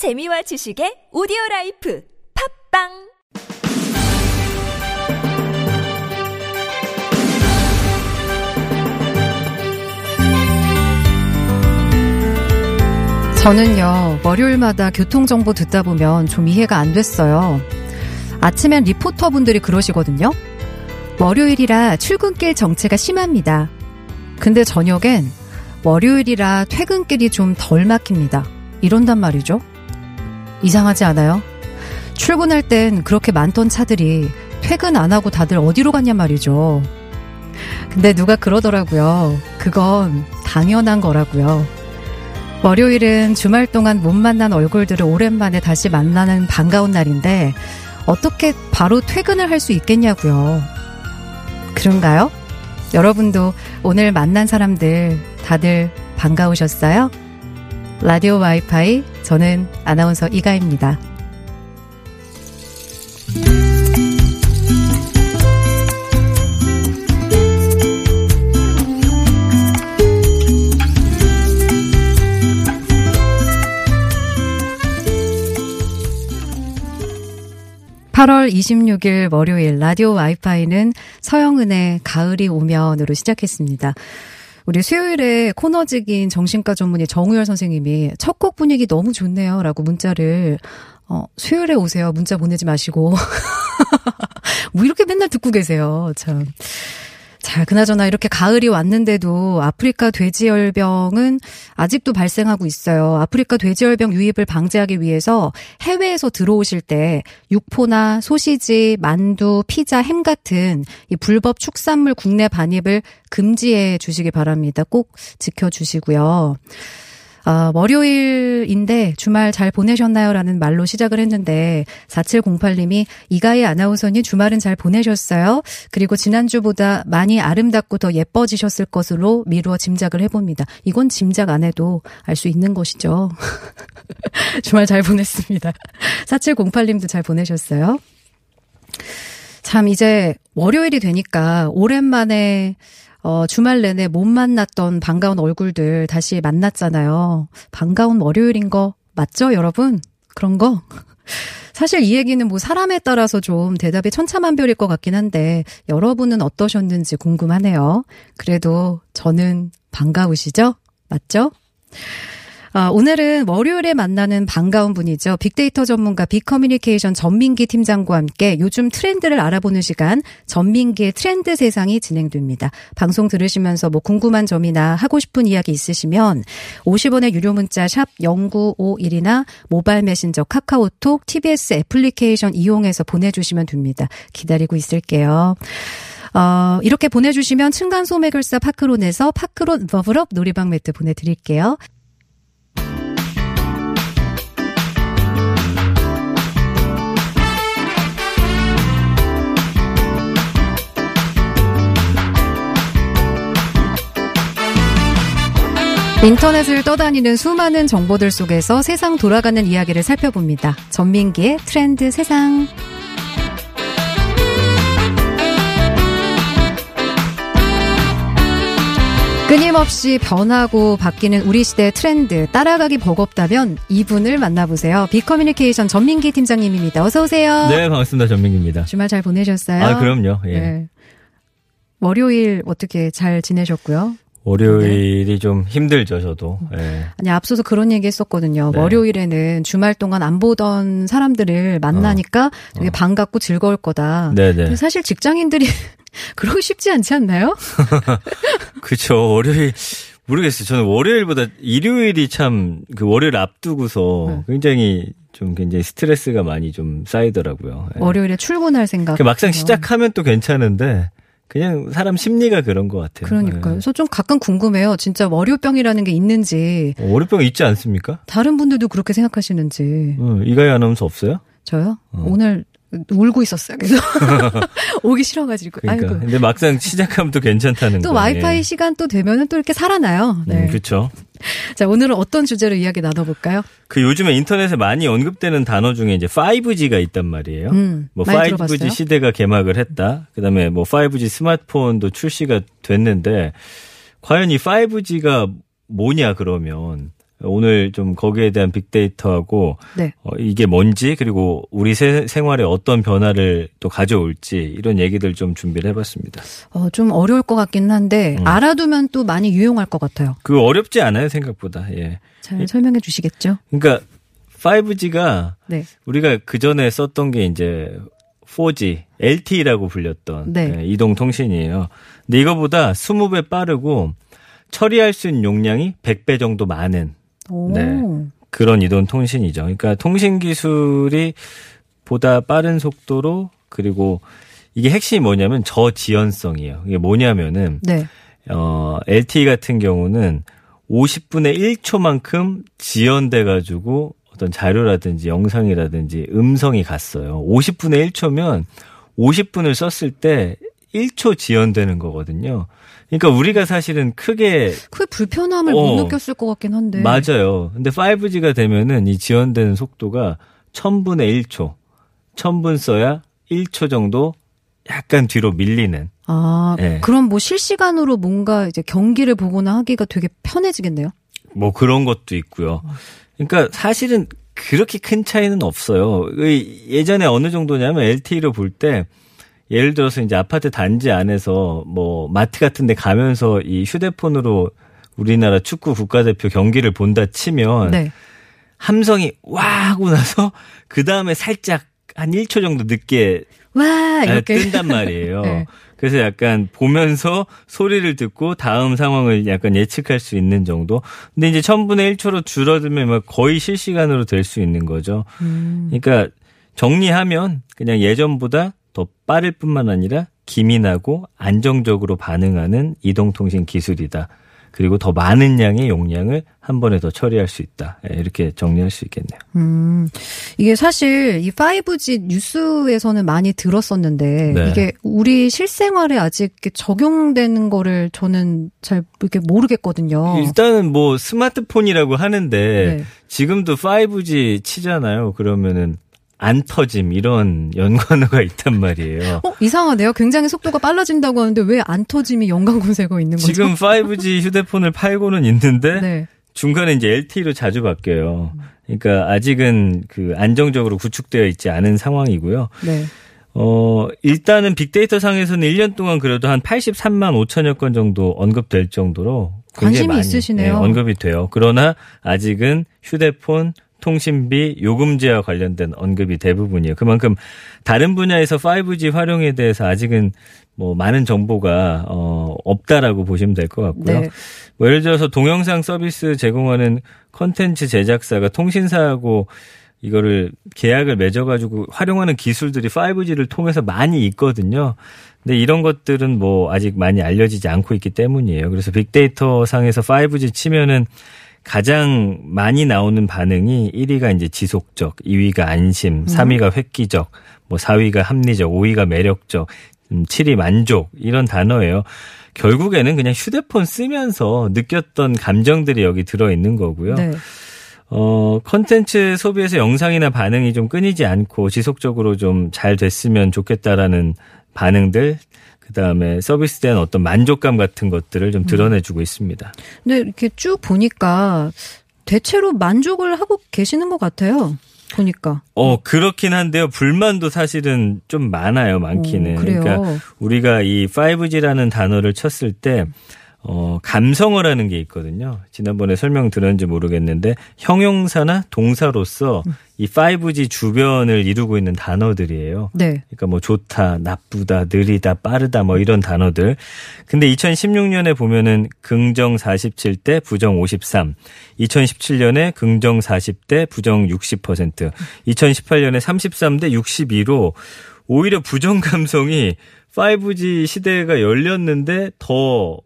재미와 지식의 오디오 라이프 팟빵 저는요, 월요일마다 교통정보 듣다 보면 좀 이해가 안 됐어요. 아침엔 리포터분들이 그러시거든요. 월요일이라 출근길 정체가 심합니다. 근데 저녁엔 월요일이라 퇴근길이 좀 덜 막힙니다. 이런단 말이죠. 이상하지 않아요? 출근할 땐 그렇게 많던 차들이 퇴근 안 하고 다들 어디로 갔냔 말이죠. 근데 누가 그러더라고요. 그건 당연한 거라고요. 월요일은 주말 동안 못 만난 얼굴들을 오랜만에 다시 만나는 반가운 날인데 어떻게 바로 퇴근을 할 수 있겠냐고요. 그런가요? 여러분도 오늘 만난 사람들 다들 반가우셨어요? 라디오 와이파이 저는 아나운서 이가입니다. 8월 26일 월요일 라디오 와이파이는 서영은의 가을이 오면으로 시작했습니다. 우리 수요일에 코너직인 정신과 전문의 정우열 선생님이 첫 곡 분위기 너무 좋네요. 라고 문자를, 어, 수요일에 오세요. 문자 보내지 마시고. 뭐 이렇게 맨날 듣고 계세요. 참. 자, 그나저나 이렇게 가을이 왔는데도 아프리카 돼지열병은 아직도 발생하고 있어요. 아프리카 돼지열병 유입을 방지하기 위해서 해외에서 들어오실 때 육포나 소시지, 만두, 피자, 햄 같은 이 불법 축산물 국내 반입을 금지해 주시기 바랍니다. 꼭 지켜주시고요. 아, 월요일인데 주말 잘 보내셨나요? 라는 말로 시작을 했는데 4708님이 이가희 아나운서님 주말은 잘 보내셨어요? 그리고 지난주보다 많이 아름답고 더 예뻐지셨을 것으로 미루어 짐작을 해봅니다. 이건 짐작 안 해도 알 수 있는 것이죠. 주말 잘 보냈습니다. 4708님도 잘 보내셨어요? 참 이제 월요일이 되니까 오랜만에 어, 주말 내내 못 만났던 반가운 얼굴들 다시 만났잖아요. 반가운 월요일인 거 맞죠, 여러분? 그런 거? 사실 이 얘기는 뭐 사람에 따라서 좀 대답이 천차만별일 것 같긴 한데 여러분은 어떠셨는지 궁금하네요. 그래도 저는 반가우시죠? 맞죠? 아, 오늘은 월요일에 만나는 반가운 분이죠. 빅데이터 전문가 빅커뮤니케이션 전민기 팀장과 함께 요즘 트렌드를 알아보는 시간 전민기의 트렌드 세상이 진행됩니다. 방송 들으시면서 뭐 궁금한 점이나 하고 싶은 이야기 있으시면 50원의 유료 문자 샵 0951이나 모바일 메신저 카카오톡 TBS 애플리케이션 이용해서 보내주시면 됩니다. 기다리고 있을게요. 어, 이렇게 보내주시면 층간소매결사 파크론에서 파크론 버블업 놀이방 매트 보내드릴게요. 인터넷을 떠다니는 수많은 정보들 속에서 세상 돌아가는 이야기를 살펴봅니다. 전민기의 트렌드 세상. 끊임없이 변하고 바뀌는 우리 시대의 트렌드 따라가기 버겁다면 이분을 만나보세요. 빅커뮤니케이션 전민기 팀장님입니다. 어서 오세요. 네, 반갑습니다. 전민기입니다. 주말 잘 보내셨어요? 아, 그럼요. 예. 네. 월요일 어떻게 잘 지내셨고요? 월요일이 좀 힘들죠, 저도. 예. 아니, 앞서서 그런 얘기 했었거든요. 네. 월요일에는 주말 동안 안 보던 사람들을 만나니까 되게 반갑고 즐거울 거다. 네네. 근데 사실 직장인들이 그러기 쉽지 않지 않나요? 그쵸. 월요일, 모르겠어요. 저는 월요일보다 일요일이 참, 그 월요일 앞두고서 네. 굉장히 좀 굉장히 스트레스가 많이 좀 쌓이더라고요. 예. 월요일에 출근할 생각. 그 막상 시작하면 또 괜찮은데, 그냥 사람 심리가 그런 것 같아요. 그러니까요. 예. 그래서 좀 가끔 궁금해요. 진짜 월요병이라는 게 있는지 어, 월요병 있지 않습니까? 다른 분들도 그렇게 생각하시는지. 어, 이가희 아나운서 없어요? 저요? 어. 오늘 울고 있었어요. 그래서 오기 싫어가지고. 그러니까. 아이고. 근데 막상 시작하면 또 괜찮다는 또 거. 와이파이 시간 또 되면은 또 이렇게 살아나요. 네. 음, 그렇죠. 자, 오늘은 어떤 주제로 이야기 나눠볼까요? 그 요즘에 인터넷에 많이 언급되는 단어 중에 이제 5G가 있단 말이에요. 음, 뭐 많이 5G 들어봤어요. 시대가 개막을 했다. 그다음에 뭐 5G 스마트폰도 출시가 됐는데 과연 이 5G가 뭐냐 그러면 오늘 좀 거기에 대한 빅데이터하고 네. 어, 이게 뭔지 그리고 우리 세- 생활에 어떤 변화를 또 가져올지 이런 얘기들 좀 준비를 해봤습니다. 어, 좀 어려울 것 같기는 한데 음. 알아두면 또 많이 유용할 것 같아요. 그 어렵지 않아요 생각보다. 예. 잘 설명해 주시겠죠? 그러니까 5G가 네. 우리가 그 전에 썼던 게 이제 4G, LTE라고 불렸던 네. 예, 이동 통신이에요. 근데 이거보다 20배 빠르고 처리할 수 있는 용량이 100배 정도 많은 오. 네. 그런 이동 통신이죠. 그러니까 통신 기술이 보다 빠른 속도로 그리고 이게 핵심이 뭐냐면 저지연성이에요. 이게 뭐냐면은 네. 어 LTE 같은 경우는 50분의 1초만큼 지연돼 가지고 어떤 자료라든지 영상이라든지 음성이 갔어요. 50분의 1초면 50분을 썼을 때 1초 지연되는 거거든요. 그러니까 우리가 사실은 크게 그 불편함을 어. 못 느꼈을 것 같긴 한데. 맞아요. 근데 5G가 되면은 이 지연되는 속도가 1000분의 1초. 1000분 써야 1초 정도 약간 뒤로 밀리는. 아, 네. 그럼 뭐 실시간으로 뭔가 이제 경기를 보거나 하기가 되게 편해지겠네요. 뭐 그런 것도 있고요. 그러니까 사실은 그렇게 큰 차이는 없어요. 의- 예전에 어느 정도냐면 LTE로 볼 때 예를 들어서 이제 아파트 단지 안에서 뭐 마트 같은 데 가면서 이 휴대폰으로 우리나라 축구 국가대표 경기를 본다 치면 네. 함성이 와 하고 나서 그 다음에 살짝 한 1초 정도 늦게 와, 아, 이렇게. 뜬단 말이에요. 네. 그래서 약간 보면서 소리를 듣고 다음 상황을 약간 예측할 수 있는 정도. 근데 이제 1000분의 1초로 줄어들면 막 거의 실시간으로 될 수 있는 거죠. 음. 그러니까 정리하면 그냥 예전보다 더 빠를 뿐만 아니라 기민하고 안정적으로 반응하는 이동통신 기술이다. 그리고 더 많은 양의 용량을 한 번에 더 처리할 수 있다. 예, 이렇게 정리할 수 있겠네요. 음, 이게 사실 이 5G 뉴스에서는 많이 들었었는데 네. 이게 우리 실생활에 아직 적용되는 거를 저는 잘 이렇게 모르겠거든요. 일단은 뭐 스마트폰이라고 하는데 네. 지금도 5G 치잖아요. 그러면은 안 터짐 이런 연관어가 있단 말이에요. 어, 이상하네요. 굉장히 속도가 빨라진다고 하는데 왜 안 터짐이 연관 검색어 있는 거죠? 지금 5G 휴대폰을 팔고는 있는데 네. 중간에 이제 LTE로 자주 바뀌어요. 그러니까 아직은 그 안정적으로 구축되어 있지 않은 상황이고요. 네. 어, 일단은 빅데이터 상에서는 1년 동안 그래도 한 83만 5천여 건 정도 언급될 정도로 굉장히 관심이 많이 있으시네요. 예, 언급이 돼요. 그러나 아직은 휴대폰, 통신비, 요금제와 관련된 언급이 대부분이에요. 그만큼 다른 분야에서 5G 활용에 대해서 아직은 뭐 많은 정보가 어 없다라고 보시면 될 것 같고요. 네. 뭐 예를 들어서 동영상 서비스 제공하는 컨텐츠 제작사가 통신사하고 이거를 계약을 맺어가지고 활용하는 기술들이 5G를 통해서 많이 있거든요. 근데 이런 것들은 뭐 아직 많이 알려지지 않고 있기 때문이에요. 그래서 빅데이터 상에서 5G 치면은 가장 많이 나오는 반응이 1위가 이제 지속적, 2위가 안심, 3위가 획기적, 뭐 4위가 합리적, 5위가 매력적, 음, 7위 만족 이런 단어예요. 결국에는 그냥 휴대폰 쓰면서 느꼈던 감정들이 여기 들어 있는 거고요. 네. 어, 컨텐츠 소비에서 영상이나 반응이 좀 끊이지 않고 지속적으로 좀 잘 됐으면 좋겠다라는 반응들, 그 다음에 서비스에 대한 어떤 만족감 같은 것들을 좀 드러내주고 있습니다. 근데 이렇게 쭉 보니까 대체로 만족을 하고 계시는 것 같아요. 보니까. 어, 그렇긴 한데요. 불만도 사실은 좀 많아요, 많기는. 오. 그러니까 우리가 이 5G라는 단어를 쳤을 때, 어, 감성어라는 게 있거든요. 지난번에 설명 들었는지 모르겠는데, 형용사나 동사로서 이 5G 주변을 이루고 있는 단어들이에요. 네. 그러니까 뭐 좋다, 나쁘다, 느리다, 빠르다 뭐 이런 단어들. 근데 2016년에 보면은 긍정 47대 부정 53, 2017년에 긍정 40대 부정 60%, 2018년에 33대 62로 오히려 부정 감성이 5G 시대가 열렸는데 더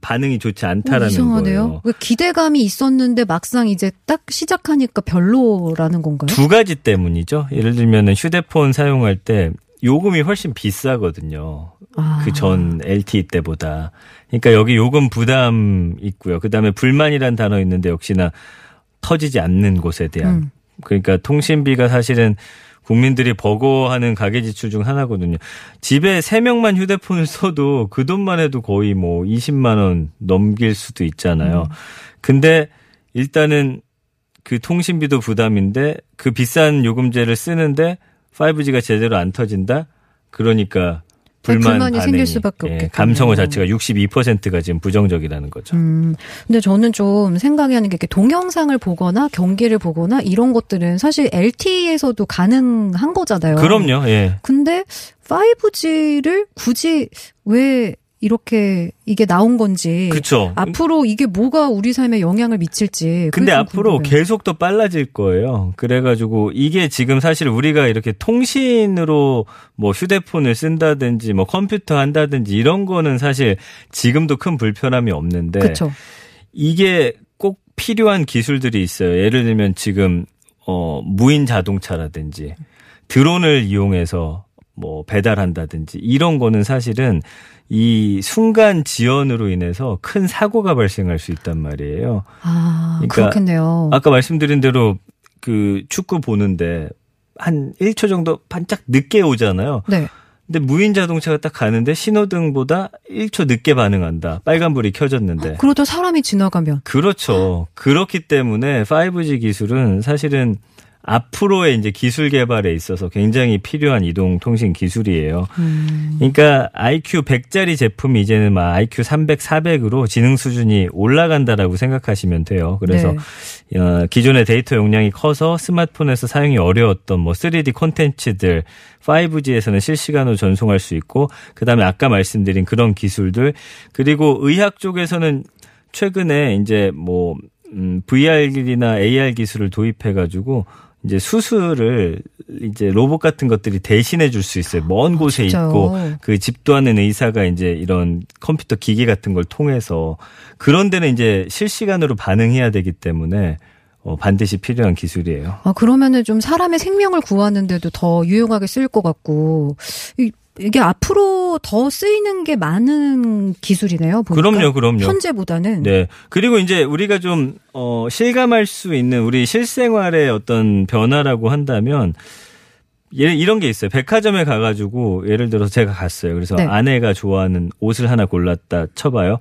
반응이 좋지 어, 않다라는 이상하네요. 거예요. 왜 기대감이 있었는데 막상 이제 딱 시작하니까 별로라는 건가요? 두 가지 때문이죠. 예를 들면은 휴대폰 사용할 때 요금이 훨씬 비싸거든요. 아. 그전 LTE 때보다. 그러니까 여기 요금 부담 있고요. 그다음에 불만이란 단어 있는데 역시나 터지지 않는 곳에 대한. 음. 그러니까 통신비가 사실은 국민들이 버거워하는 가계 지출 중 하나거든요. 집에 세명만 휴대폰을 써도 그 돈만 해도 거의 뭐 20만 원 넘길 수도 있잖아요. 근데 일단은 그 통신비도 부담인데 그 비싼 요금제를 쓰는데 5G가 제대로 안 터진다? 그러니까 불만 불만이 반응이, 생길 수밖에 예, 없겠군요. 감성어 자체가 62%가 지금 부정적이라는 거죠. 음, 근데 저는 좀 생각이 하는 게 이렇게 동영상을 보거나 경기를 보거나 이런 것들은 사실 LTE에서도 가능한 거잖아요. 그럼요. 예. 근데 5G를 굳이 왜 이렇게 이게 나온 건지 그렇죠. 앞으로 이게 뭐가 우리 삶에 영향을 미칠지 근데 좀 앞으로 궁금해요. 계속 더 빨라질 거예요. 그래가지고 이게 지금 사실 우리가 이렇게 통신으로 뭐 휴대폰을 쓴다든지 뭐 컴퓨터 한다든지 이런 거는 사실 지금도 큰 불편함이 없는데 그렇죠. 이게 꼭 필요한 기술들이 있어요. 예를 들면 지금 어 무인 자동차라든지 드론을 이용해서 뭐 배달한다든지 이런 거는 사실은 이 순간 지연으로 인해서 큰 사고가 발생할 수 있단 말이에요. 아, 그러니까 그렇겠네요. 아까 말씀드린 대로 그 축구 보는데 한 1초 정도 반짝 늦게 오잖아요. 네. 근데 무인 자동차가 딱 가는데 신호등보다 1초 늦게 반응한다. 빨간불이 켜졌는데. 그러다 사람이 지나가면 그렇죠. 그렇기 때문에 5G 기술은 사실은 앞으로의 이제 기술 개발에 있어서 굉장히 필요한 이동 통신 기술이에요. 음. 그러니까 IQ 100짜리 제품이 이제는 막 IQ 300, 400으로 지능 수준이 올라간다라고 생각하시면 돼요. 그래서 네. 어, 기존의 데이터 용량이 커서 스마트폰에서 사용이 어려웠던 뭐 3D 콘텐츠들 5G에서는 실시간으로 전송할 수 있고 그다음에 아까 말씀드린 그런 기술들 그리고 의학 쪽에서는 최근에 이제 뭐 음, VR이나 AR 기술을 도입해 가지고 이제 수술을 이제 로봇 같은 것들이 대신해 줄 수 있어요. 먼 곳에 진짜요? 있고 그 집도 않는 의사가 이제 이런 컴퓨터 기기 같은 걸 통해서 그런 데는 이제 실시간으로 반응해야 되기 때문에 어, 반드시 필요한 기술이에요. 아, 그러면은 좀 사람의 생명을 구하는데도 더 유용하게 쓰일 것 같고, 이, 이게 앞으로 더 쓰이는 게 많은 기술이네요. 보니까. 그럼요, 그럼요. 현재보다는. 네. 그리고 이제 우리가 좀, 어, 실감할 수 있는 우리 실생활의 어떤 변화라고 한다면, 예, 이런 게 있어요. 백화점에 가가지고, 예를 들어서 제가 갔어요. 그래서 네. 아내가 좋아하는 옷을 하나 골랐다 쳐봐요.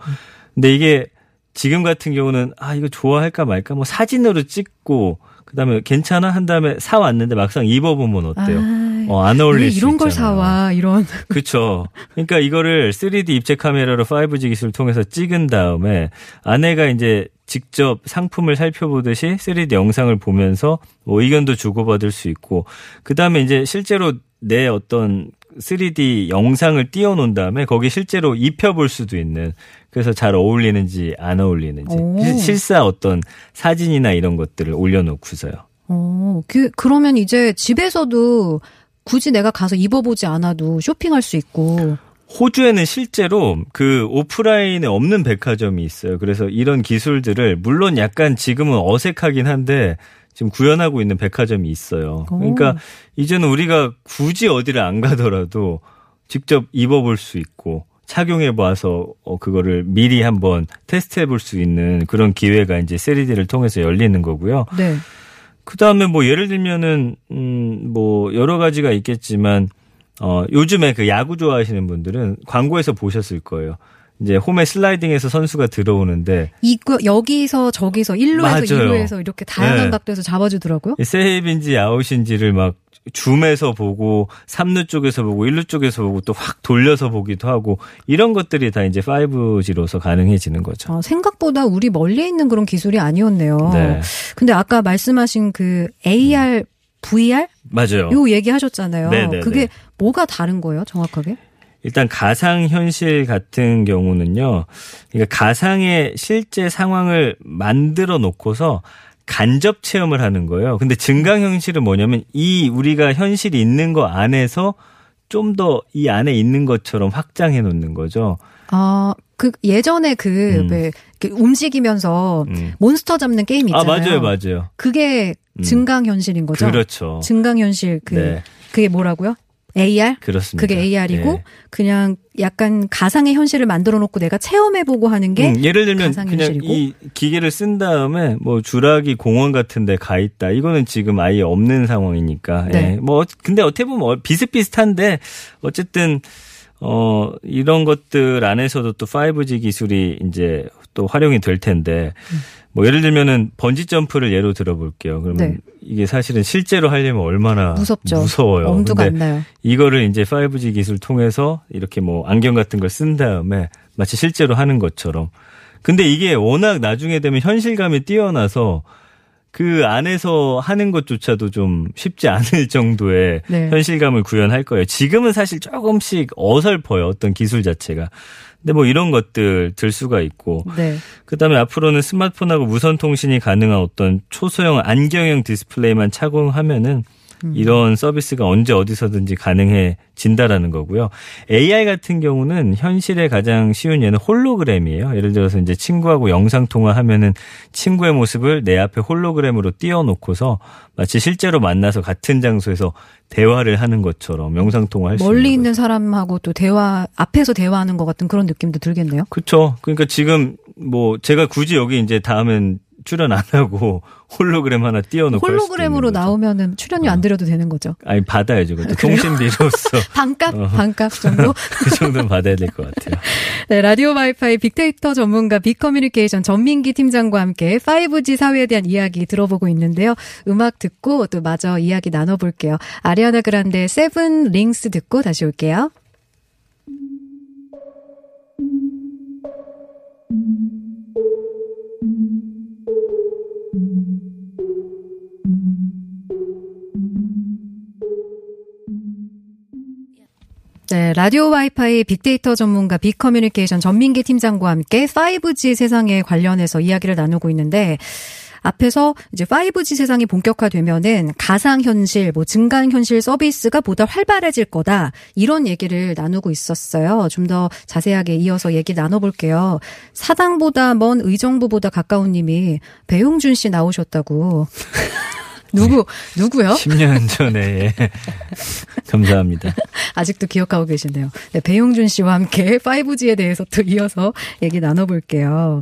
근데 이게 지금 같은 경우는, 아, 이거 좋아할까 말까? 뭐 사진으로 찍고, 그 다음에 괜찮아? 한 다음에 사 왔는데 막상 입어보면 어때요? 아, 어, 안 어울릴 왜수 이런 걸 있잖아요. 사와, 이런. 그렇죠. 그러니까 이거를 3D 입체 카메라로 5G 기술을 통해서 찍은 다음에 아내가 이제 직접 상품을 살펴보듯이 3D 영상을 보면서 뭐 의견도 주고받을 수 있고 그다음에 이제 실제로 내 어떤 3D 영상을 띄워놓은 다음에 거기 실제로 입혀볼 수도 있는 그래서 잘 어울리는지 안 어울리는지 오. 실- 실사 어떤 사진이나 이런 것들을 올려놓고서요. 어, 그, 그러면 이제 집에서도 굳이 내가 가서 입어보지 않아도 쇼핑할 수 있고. 호주에는 실제로 그 오프라인에 없는 백화점이 있어요. 그래서 이런 기술들을 물론 약간 지금은 어색하긴 한데 지금 구현하고 있는 백화점이 있어요. 그러니까 이제는 우리가 굳이 어디를 안 가더라도 직접 입어볼 수 있고 착용해 봐서 어 그거를 미리 한번 테스트해 볼 수 있는 그런 기회가 이제 3D를 통해서 열리는 거고요. 네. 그 다음에 뭐 예를 들면은 음뭐 여러 가지가 있겠지만 어 요즘에 그 야구 좋아하시는 분들은 광고에서 보셨을 거예요. 이제 홈에 슬라이딩해서 선수가 들어오는데 이거, 여기서 저기서 1루에서 맞아요. 2루에서 이렇게 다양한 네. 각도에서 잡아주더라고요. 세이브인지 아웃인지를 막 줌에서 보고 3루 쪽에서 보고 1루 쪽에서 보고 또 확 돌려서 보기도 하고 이런 것들이 다 이제 5G로서 가능해지는 거죠. 어, 생각보다 우리 멀리 있는 그런 기술이 아니었네요. 네. 근데 아까 말씀하신 그 AR, VR? 맞아요. 요 얘기 하셨잖아요. 네네네. 그게 뭐가 다른 거예요, 정확하게? 일단 가상 현실 같은 경우는요. 그러니까 가상의 실제 상황을 만들어 놓고서 간접 체험을 하는 거예요. 근데 증강 현실은 뭐냐면 이 우리가 현실이 있는 거 안에서 좀 더 이 안에 있는 것처럼 확장해 놓는 거죠. 아, 그 예전에 그 음. 왜 움직이면서 음. 몬스터 잡는 게임 아, 있잖아요. 맞아요, 맞아요. 그게 음. 증강 현실인 거죠. 그렇죠. 증강 현실 그 네. 그게 뭐라고요? AR? 그렇습니다. 그게 AR이고 예. 그냥 약간 가상의 현실을 만들어 놓고 내가 체험해 보고 하는 게 음, 예를 들면 그냥 현실이고? 이 기계를 쓴 다음에 뭐 주라기 공원 같은 데 가 있다. 이거는 지금 아예 없는 상황이니까. 네. 예. 뭐 근데 어떻게 보면 어, 비슷비슷한데 어쨌든 어 이런 것들 안에서도 또 5G 기술이 이제 또 활용이 될 텐데 뭐 예를 들면은 번지 점프를 예로 들어볼게요. 그러면 네. 이게 사실은 실제로 하려면 얼마나 무섭죠. 무서워요. 엄두가 안 나요. 이거를 이제 5G 기술 통해서 이렇게 뭐 안경 같은 걸 쓴 다음에 마치 실제로 하는 것처럼. 근데 이게 워낙 나중에 되면 현실감이 뛰어나서 그 안에서 하는 것조차도 좀 쉽지 않을 정도의 네. 현실감을 구현할 거예요. 지금은 사실 조금씩 어설퍼요. 어떤 기술 자체가. 근데 뭐 이런 것들 들 수가 있고 네. 그다음에 앞으로는 스마트폰하고 무선 통신이 가능한 어떤 초소형 안경형 디스플레이만 착용하면은 이런 서비스가 언제 어디서든지 가능해진다라는 거고요. AI 같은 경우는 현실에 가장 쉬운 예는 홀로그램이에요. 예를 들어서 이제 친구하고 영상 통화하면은 친구의 모습을 내 앞에 홀로그램으로 띄워놓고서 마치 실제로 만나서 같은 장소에서 대화를 하는 것처럼 영상 통화할 수 있는 멀리 거예요. 있는 사람하고 또 대화 앞에서 대화하는 것 같은 그런 느낌도 들겠네요. 그렇죠. 그러니까 지금 뭐 제가 굳이 여기 이제 다음엔 출연 안 하고 홀로그램 하나 띄워놓고 홀로그램으로. 나오면은 출연료 안 드려도 되는 거죠. 아니 받아야죠. 그것도? 통신비로서 반값 어. 반값 정도. 그 정도는 받아야 될 것 같아요. 네, 라디오 와이파이 빅데이터 전문가 빅커뮤니케이션 전민기 팀장과 함께 5G 사회에 대한 이야기 들어보고 있는데요. 음악 듣고 또 마저 이야기 나눠볼게요. 아리아나 그란데 Seven Rings 듣고 다시 올게요. 네, 라디오 와이파이 빅데이터 전문가 빅커뮤니케이션 전민기 팀장과 함께 5G 세상에 관련해서 이야기를 나누고 있는데 앞에서 이제 5G 세상이 본격화되면은 가상 현실, 뭐 증강 현실 서비스가 보다 활발해질 거다. 이런 얘기를 나누고 있었어요. 좀 더 자세하게 이어서 얘기 나눠볼게요. 사당보다 먼 의정부보다 가까운 님이 배용준 씨 나오셨다고. 누구, 누구요? 10년 전에 예. 감사합니다. 아직도 기억하고 계신데요. 네, 배용준 씨와 함께 5G에 대해서 또 이어서 얘기 나눠볼게요.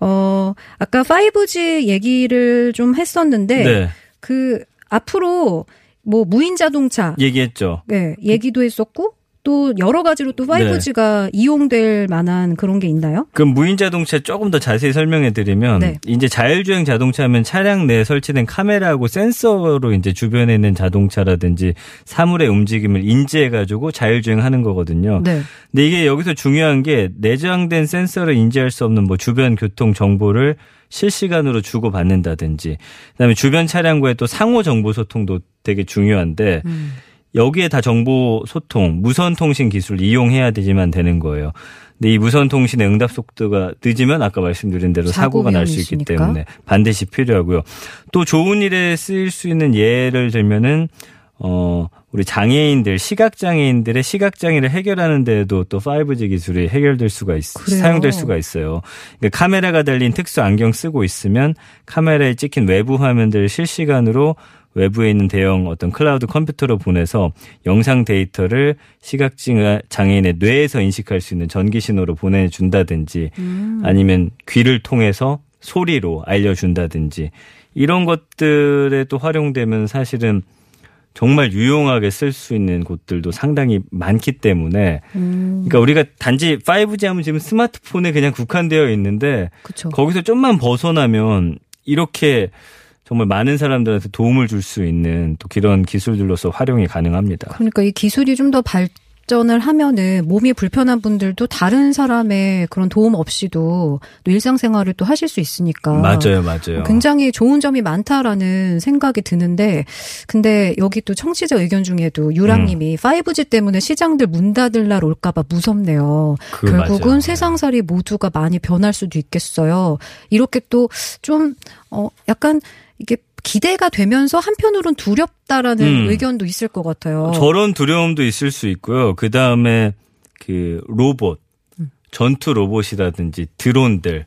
어, 아까 5G 얘기를 좀 했었는데, 네, 그, 앞으로 뭐 무인 자동차, 얘기했죠. 네, 얘기도 했었고, 또 여러 가지로 또 5G가 이용될 만한 그런 게 있나요? 그럼 무인 자동차 조금 더 자세히 설명해 드리면 네. 이제 자율주행 자동차면 차량 내에 설치된 카메라하고 센서로 이제 주변에 있는 자동차라든지 사물의 움직임을 인지해 가지고 자율주행하는 거거든요. 네. 근데 이게 여기서 중요한 게 내장된 센서를 인지할 수 없는 뭐 주변 교통 정보를 실시간으로 주고 받는다든지 그다음에 주변 차량과의 또 상호 정보 소통도 되게 중요한데 음. 여기에 다 정보 소통, 무선 통신 기술을 이용해야 되지만 되는 거예요. 근데 이 무선 통신의 응답 속도가 늦으면 아까 말씀드린 대로 사고 사고가 날 수 있기. 때문에 반드시 필요하고요. 또 좋은 일에 쓰일 수 있는 예를 들면은 어 우리 장애인들 시각 장애인들의 시각 장애를 해결하는 데에도 또 5G 기술이 해결될 수가 있, 그래요? 사용될 수가 있어요. 그러니까 카메라가 달린 특수 안경 쓰고 있으면 카메라에 찍힌 외부 화면들을 실시간으로 외부에 있는 대형 어떤 클라우드 컴퓨터로 보내서 영상 데이터를 시각 장애인의 뇌에서 인식할 수 있는 전기 신호로 보내준다든지 음. 아니면 귀를 통해서 소리로 알려준다든지 이런 것들에 또 활용되면 사실은 정말 유용하게 쓸 수 있는 곳들도 상당히 많기 때문에 음, 그러니까 우리가 단지 5G 하면 지금 스마트폰에 그냥 국한되어 있는데 그쵸. 거기서 좀만 벗어나면 이렇게 정말 많은 사람들한테 도움을 줄 수 있는 또 그런 기술들로서 활용이 가능합니다. 그러니까 이 기술이 좀더 발전을 하면은 몸이 불편한 분들도 다른 사람의 그런 도움 없이도 또 일상생활을 또 하실 수 있으니까. 맞아요, 맞아요. 굉장히 좋은 점이 많다라는 생각이 드는데, 근데 여기 또 청취자 의견 중에도 유랑님이 5G 때문에 시장들 문 닫을 날 올까봐 무섭네요. 그 결국은 맞아요. 세상살이 모두가 많이 변할 수도 있겠어요. 이렇게 또 좀, 어, 약간 이게 기대가 되면서 한편으로는 두렵다라는 음. 의견도 있을 것 같아요. 저런 두려움도 있을 수 있고요. 그 다음에 그 로봇, 음. 전투 로봇이라든지 드론들.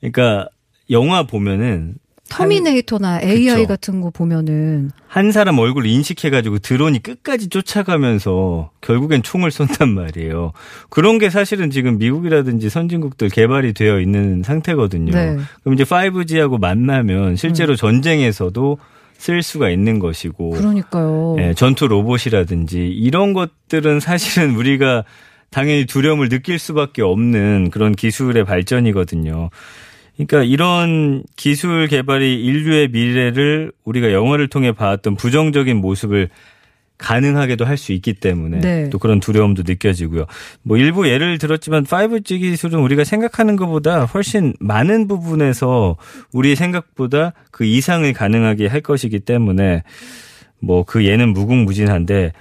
그러니까 영화 보면은 터미네이터나 AI 그쵸. 같은 거 보면은 한 사람 얼굴 인식해가지고 드론이 끝까지 쫓아가면서 결국엔 총을 쏜단 말이에요. 그런 게 사실은 지금 미국이라든지 선진국들 개발이 되어 있는 상태거든요. 네. 그럼 이제 5G하고 만나면 음. 실제로 전쟁에서도 쓸 수가 있는 것이고 그러니까요. 예, 전투 로봇이라든지 이런 것들은 사실은 우리가 당연히 두려움을 느낄 수밖에 없는 그런 기술의 발전이거든요. 그러니까 이런 기술 개발이 인류의 미래를 우리가 영화를 통해 봐왔던 부정적인 모습을 가능하게도 할 수 있기 때문에 네. 또 그런 두려움도 느껴지고요. 뭐 일부 예를 들었지만 5G 기술은 우리가 생각하는 것보다 훨씬 많은 부분에서 우리 생각보다 그 이상을 가능하게 할 것이기 때문에 뭐 그 예는 무궁무진한데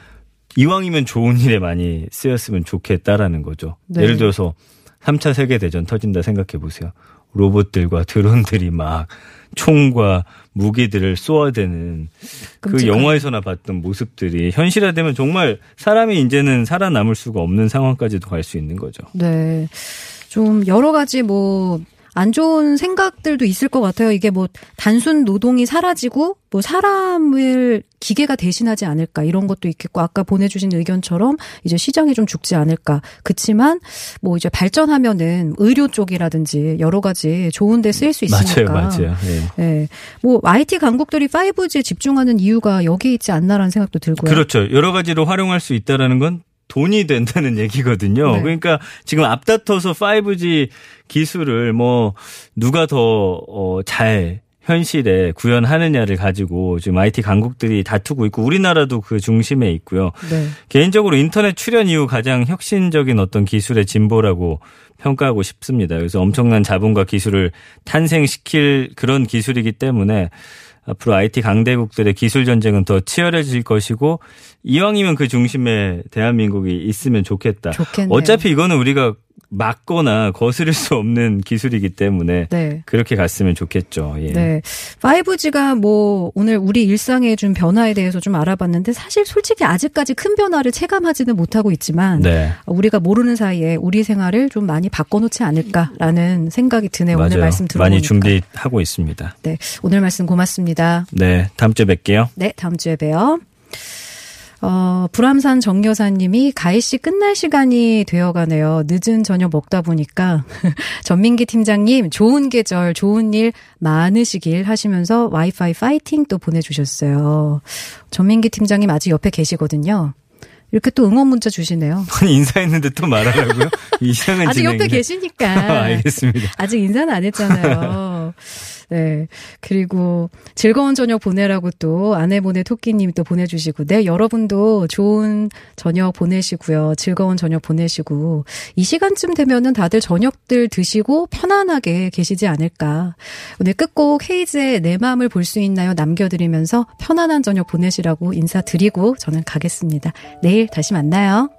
이왕이면 좋은 일에 많이 쓰였으면 좋겠다라는 거죠. 네. 예를 들어서 3차 세계대전 터진다 생각해 보세요. 로봇들과 드론들이 막 총과 무기들을 쏘아대는 그 끔찍한. 영화에서나 봤던 모습들이 현실화되면 정말 사람이 이제는 살아남을 수가 없는 상황까지도 갈 수 있는 거죠. 네. 좀 여러 가지 뭐 안 좋은 생각들도 있을 것 같아요. 이게 뭐 단순 노동이 사라지고 뭐 사람을 기계가 대신하지 않을까 이런 것도 있겠고 아까 보내주신 의견처럼 이제 시장이 좀 죽지 않을까. 그치만 뭐 이제 발전하면은 의료 쪽이라든지 여러 가지 좋은 데 쓰일 수 있으니까. 맞아요, 맞아요. 예. 네. 뭐 IT 강국들이 5G에 집중하는 이유가 여기에 있지 않나라는 생각도 들고요. 그렇죠. 여러 가지로 활용할 수 있다라는 건 돈이 된다는 얘기거든요. 네. 그러니까 지금 앞다퉈서 5G 기술을 뭐 누가 더잘 현실에 구현하느냐를 가지고 지금 IT 강국들이 다투고 있고 우리나라도 그 중심에 있고요. 네. 개인적으로 인터넷 출현 이후 가장 혁신적인 어떤 기술의 진보라고 평가하고 싶습니다. 그래서 엄청난 자본과 기술을 탄생시킬 그런 기술이기 때문에 앞으로 IT 강대국들의 기술 전쟁은 더 치열해질 것이고 이왕이면 그 중심에 대한민국이 있으면 좋겠다. 좋겠네요. 어차피 이거는 우리가 막거나 거스를 수 없는 기술이기 때문에 네. 그렇게 갔으면 좋겠죠. 예. 네. 5G가 뭐 오늘 우리 일상에 준 변화에 대해서 좀 알아봤는데 사실 솔직히 아직까지 큰 변화를 체감하지는 못하고 있지만 네. 우리가 모르는 사이에 우리 생활을 좀 많이 바꿔놓지 않을까라는 생각이 드네요. 오늘 맞아요. 말씀 들어보니까. 많이 준비하고 있습니다. 네. 오늘 말씀 고맙습니다. 네. 다음 주에 뵐게요. 네. 다음 주에 봬요. 어, 불암산 정여사님이 가희 씨 끝날 시간이 되어가네요. 늦은 저녁 먹다 보니까 전민기 팀장님 좋은 계절 좋은 일 많으시길 하시면서 와이파이 파이팅 또 보내주셨어요. 전민기 팀장님 아직 옆에 계시거든요. 이렇게 또 응원 문자 주시네요. 인사했는데 또 말하라고요? 이상한 아직 옆에 진행이네. 계시니까. 알겠습니다. 아직 인사는 안 했잖아요. 네. 그리고 즐거운 저녁 보내라고 또 아내분의 토끼님 또 보내주시고, 네, 여러분도 좋은 저녁 보내시고요. 즐거운 저녁 보내시고, 이 시간쯤 되면은 다들 저녁들 드시고 편안하게 계시지 않을까. 오늘 끝곡 헤이즈의 내 마음을 볼 수 있나요? 남겨드리면서 편안한 저녁 보내시라고 인사드리고 저는 가겠습니다. 내일 다시 만나요.